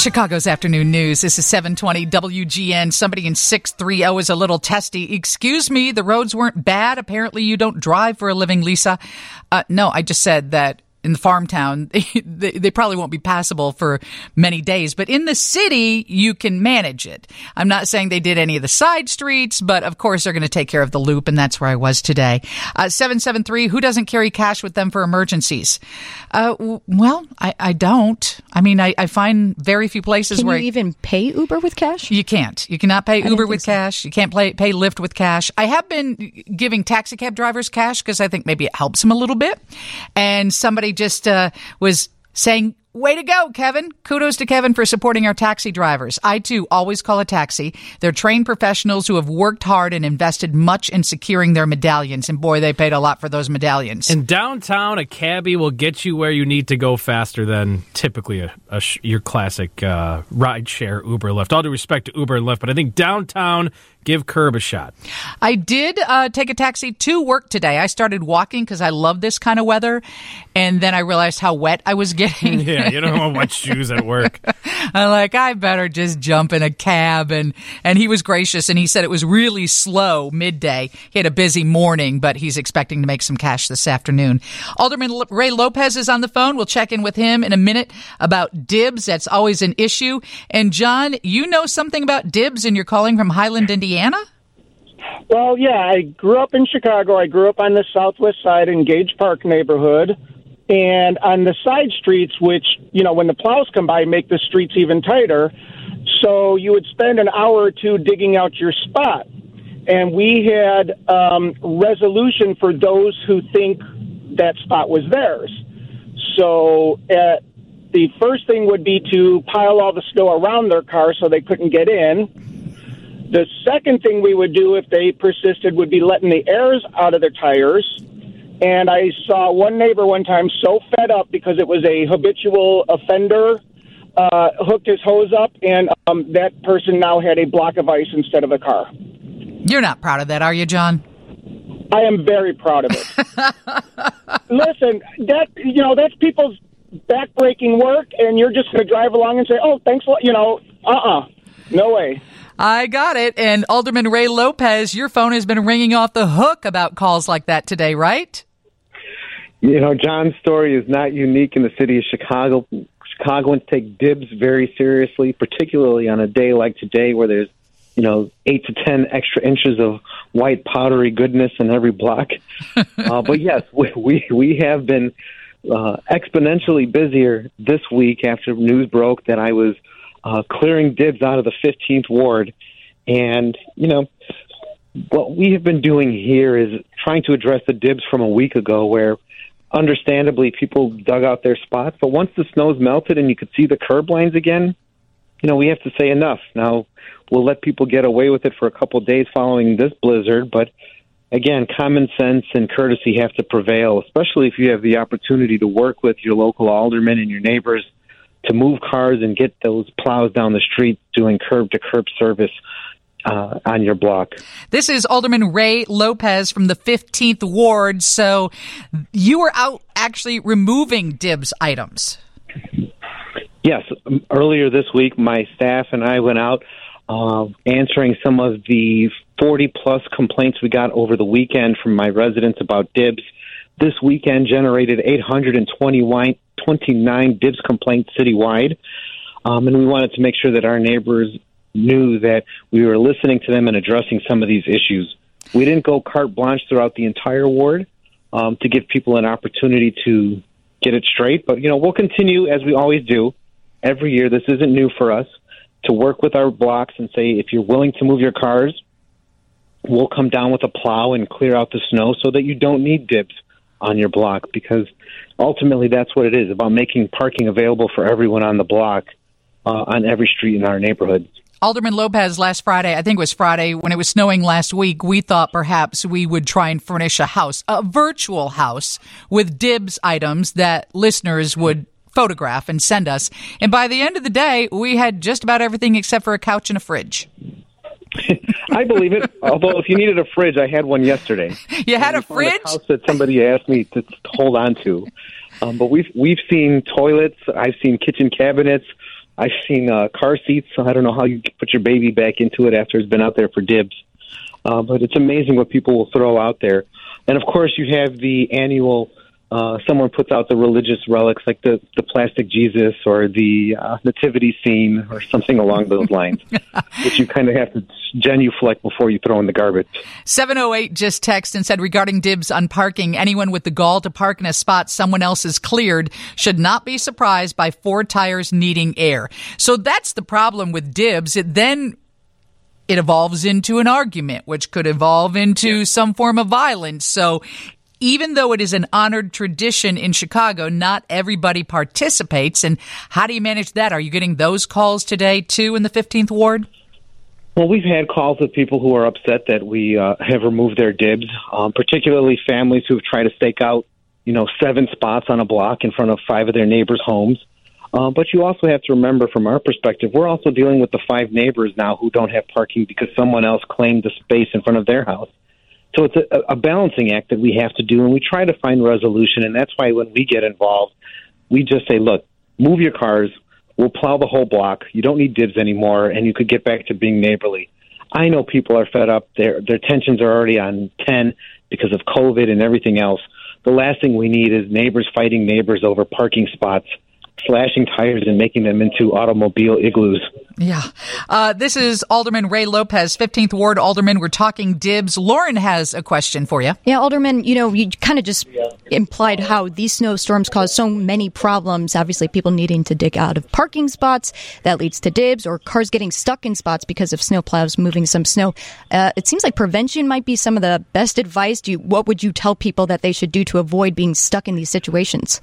Chicago's afternoon news. This is 720 WGN. Somebody in 630 is a little testy. Excuse me, the roads weren't bad. Apparently, you don't drive for a living, Lisa. Uh, no, I just said that in the farm town, they, they, probably won't be passable for many days. But in the city, you can manage it. I'm not saying they did any of the side streets, but of course they're going to take care of the loop, and that's where I was today. Uh, 773, who doesn't carry cash with them for emergencies? Uh, well, I, I, don't. I mean, I, I, find very few places can where. you even pay Uber with cash? You can't. You cannot pay Uber with so. cash. You can't pay, pay Lyft with cash. I have been giving taxi cab drivers cash because I think maybe it helps them a little bit. And somebody just uh, was saying Way to go, Kevin. Kudos to Kevin for supporting our taxi drivers. I too always call a taxi. They're trained professionals who have worked hard and invested much in securing their medallions. And boy, they paid a lot for those medallions. In downtown, a cabbie will get you where you need to go faster than typically a, a your classic uh, ride share Uber Lyft. All due respect to Uber and Lyft, but I think downtown, give Curb a shot. I did uh, take a taxi to work today. I started walking because I love this kind of weather. And then I realized how wet I was getting. yeah. Yeah, you don't want wet shoes at work. I'm like, I better just jump in a cab. And, and he was gracious and he said it was really slow midday. He had a busy morning, but he's expecting to make some cash this afternoon. Alderman Ray Lopez is on the phone. We'll check in with him in a minute about dibs. That's always an issue. And John, you know something about dibs and you're calling from Highland, Indiana? Well, yeah, I grew up in Chicago. I grew up on the southwest side in Gage Park neighborhood. And on the side streets, which, you know, when the plows come by, make the streets even tighter. So you would spend an hour or two digging out your spot. And we had um, resolution for those who think that spot was theirs. So uh, the first thing would be to pile all the snow around their car so they couldn't get in. The second thing we would do if they persisted would be letting the airs out of their tires and I saw one neighbor one time so fed up because it was a habitual offender, uh, hooked his hose up, and um, that person now had a block of ice instead of a car. You're not proud of that, are you, John? I am very proud of it. Listen, that you know that's people's backbreaking work, and you're just going to drive along and say, "Oh, thanks," a lot. you know, uh, uh-uh. uh no way. I got it. And Alderman Ray Lopez, your phone has been ringing off the hook about calls like that today, right? You know, John's story is not unique in the city of Chicago. Chicagoans take dibs very seriously, particularly on a day like today where there's, you know, eight to ten extra inches of white powdery goodness in every block. uh, but yes, we, we, we have been uh, exponentially busier this week after news broke that I was uh, clearing dibs out of the 15th ward. And, you know, what we have been doing here is trying to address the dibs from a week ago where understandably people dug out their spots. But once the snow's melted and you could see the curb lines again, you know, we have to say enough. Now, we'll let people get away with it for a couple of days following this blizzard, but again, common sense and courtesy have to prevail, especially if you have the opportunity to work with your local aldermen and your neighbors to move cars and get those plows down the street doing curb to curb service uh, on your block. This is Alderman Ray Lopez from the 15th Ward. So you were out actually removing dibs items. Yes. Earlier this week, my staff and I went out uh, answering some of the 40 plus complaints we got over the weekend from my residents about dibs. This weekend generated 829 dibs complaints citywide. Um, and we wanted to make sure that our neighbors knew that we were listening to them and addressing some of these issues. We didn't go carte blanche throughout the entire ward um, to give people an opportunity to get it straight, but you know we'll continue as we always do every year. This isn't new for us to work with our blocks and say if you're willing to move your cars, we'll come down with a plow and clear out the snow so that you don't need dibs on your block because ultimately that's what it is about making parking available for everyone on the block uh, on every street in our neighborhood. Alderman Lopez last Friday, I think it was Friday, when it was snowing last week, we thought perhaps we would try and furnish a house, a virtual house with dibs items that listeners would photograph and send us. And by the end of the day, we had just about everything except for a couch and a fridge. I believe it. Although, if you needed a fridge, I had one yesterday. You had a fridge? A house that somebody asked me to hold on to. Um, but we've we've seen toilets. I've seen kitchen cabinets. I've seen uh, car seats. So I don't know how you put your baby back into it after it's been out there for dibs. Uh, but it's amazing what people will throw out there. And of course, you have the annual uh, someone puts out the religious relics like the, the plastic Jesus or the uh, nativity scene or something along those lines, which you kind of have to genuflect before you throw in the garbage. 708 just texted and said regarding dibs on parking, anyone with the gall to park in a spot someone else has cleared should not be surprised by four tires needing air. So that's the problem with dibs. It then it evolves into an argument, which could evolve into yeah. some form of violence. So even though it is an honored tradition in Chicago, not everybody participates. And how do you manage that? Are you getting those calls today too in the 15th Ward? Well, we've had calls with people who are upset that we uh, have removed their dibs, um, particularly families who've tried to stake out, you know, seven spots on a block in front of five of their neighbors' homes. Uh, but you also have to remember, from our perspective, we're also dealing with the five neighbors now who don't have parking because someone else claimed the space in front of their house. So it's a, a balancing act that we have to do, and we try to find resolution. And that's why when we get involved, we just say, look, move your cars. We'll plow the whole block. You don't need dibs anymore, and you could get back to being neighborly. I know people are fed up. Their their tensions are already on ten because of COVID and everything else. The last thing we need is neighbors fighting neighbors over parking spots slashing tires and making them into automobile igloos. Yeah. Uh, this is Alderman Ray Lopez, 15th Ward Alderman. We're talking dibs. Lauren has a question for you. Yeah, Alderman, you know, you kind of just implied how these snowstorms cause so many problems. Obviously, people needing to dig out of parking spots. That leads to dibs or cars getting stuck in spots because of snowplows moving some snow. Uh, it seems like prevention might be some of the best advice. Do you, what would you tell people that they should do to avoid being stuck in these situations?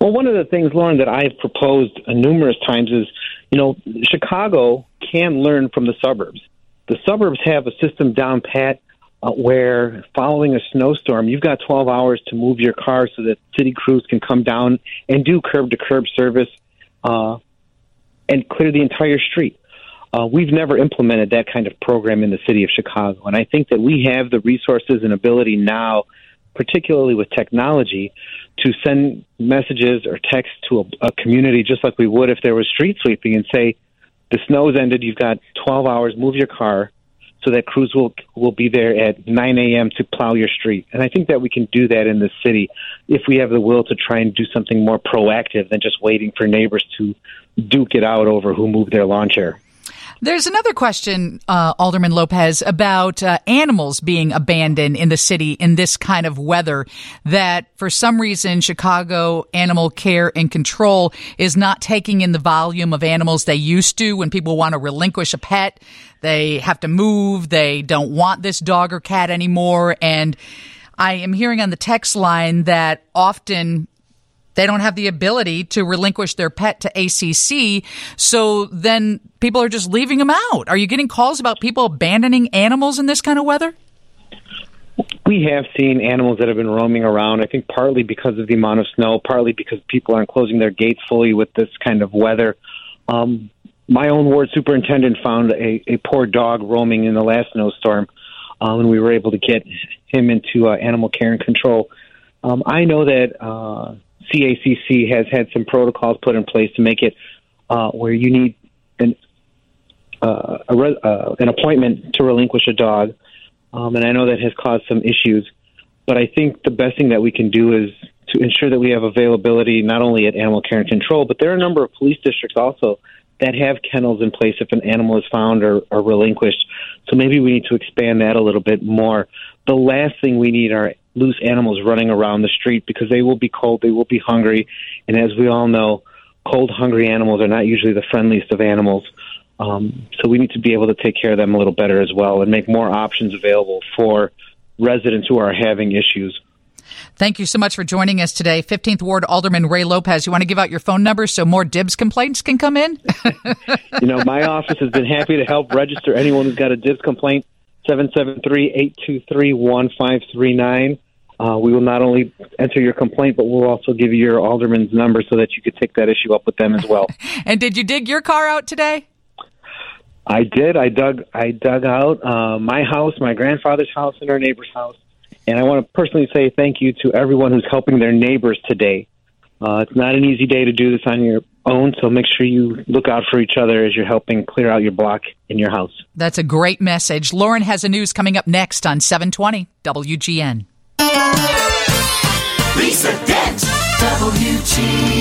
Well, one of the things, Lauren, that I've proposed numerous times is, you know, Chicago can learn from the suburbs. The suburbs have a system down pat uh, where following a snowstorm, you've got 12 hours to move your car so that city crews can come down and do curb to curb service uh, and clear the entire street. Uh, we've never implemented that kind of program in the city of Chicago. And I think that we have the resources and ability now particularly with technology, to send messages or text to a, a community just like we would if there was street sweeping and say, the snow's ended, you've got 12 hours, move your car so that crews will will be there at 9 a.m. to plow your street. And I think that we can do that in this city if we have the will to try and do something more proactive than just waiting for neighbors to duke it out over who moved their lawn chair. There's another question, uh, Alderman Lopez, about uh, animals being abandoned in the city in this kind of weather. That for some reason, Chicago Animal Care and Control is not taking in the volume of animals they used to when people want to relinquish a pet. They have to move. They don't want this dog or cat anymore. And I am hearing on the text line that often they don't have the ability to relinquish their pet to ACC. So then people are just leaving them out. Are you getting calls about people abandoning animals in this kind of weather? We have seen animals that have been roaming around. I think partly because of the amount of snow, partly because people aren't closing their gates fully with this kind of weather. Um, my own ward superintendent found a, a poor dog roaming in the last snowstorm, and we were able to get him into uh, animal care and control. Um, I know that uh, CACC has had some protocols put in place to make it uh, where you need an uh, re- uh, an appointment to relinquish a dog, um, and I know that has caused some issues. But I think the best thing that we can do is to ensure that we have availability not only at Animal Care and Control, but there are a number of police districts also that have kennels in place if an animal is found or, or relinquished. So maybe we need to expand that a little bit more. The last thing we need are loose animals running around the street because they will be cold, they will be hungry, and as we all know, cold, hungry animals are not usually the friendliest of animals. Um, so we need to be able to take care of them a little better as well and make more options available for residents who are having issues. Thank you so much for joining us today. 15th Ward Alderman Ray Lopez, you want to give out your phone number so more dibs complaints can come in? you know, my office has been happy to help register anyone who's got a dibs complaint. 773-823-1539. Uh, we will not only enter your complaint, but we'll also give you your alderman's number so that you could take that issue up with them as well. and did you dig your car out today? I did. I dug. I dug out uh, my house, my grandfather's house, and our neighbor's house. And I want to personally say thank you to everyone who's helping their neighbors today. Uh, it's not an easy day to do this on your own. So make sure you look out for each other as you're helping clear out your block in your house. That's a great message. Lauren has a news coming up next on 720 WGN. Lisa Dent, WGN.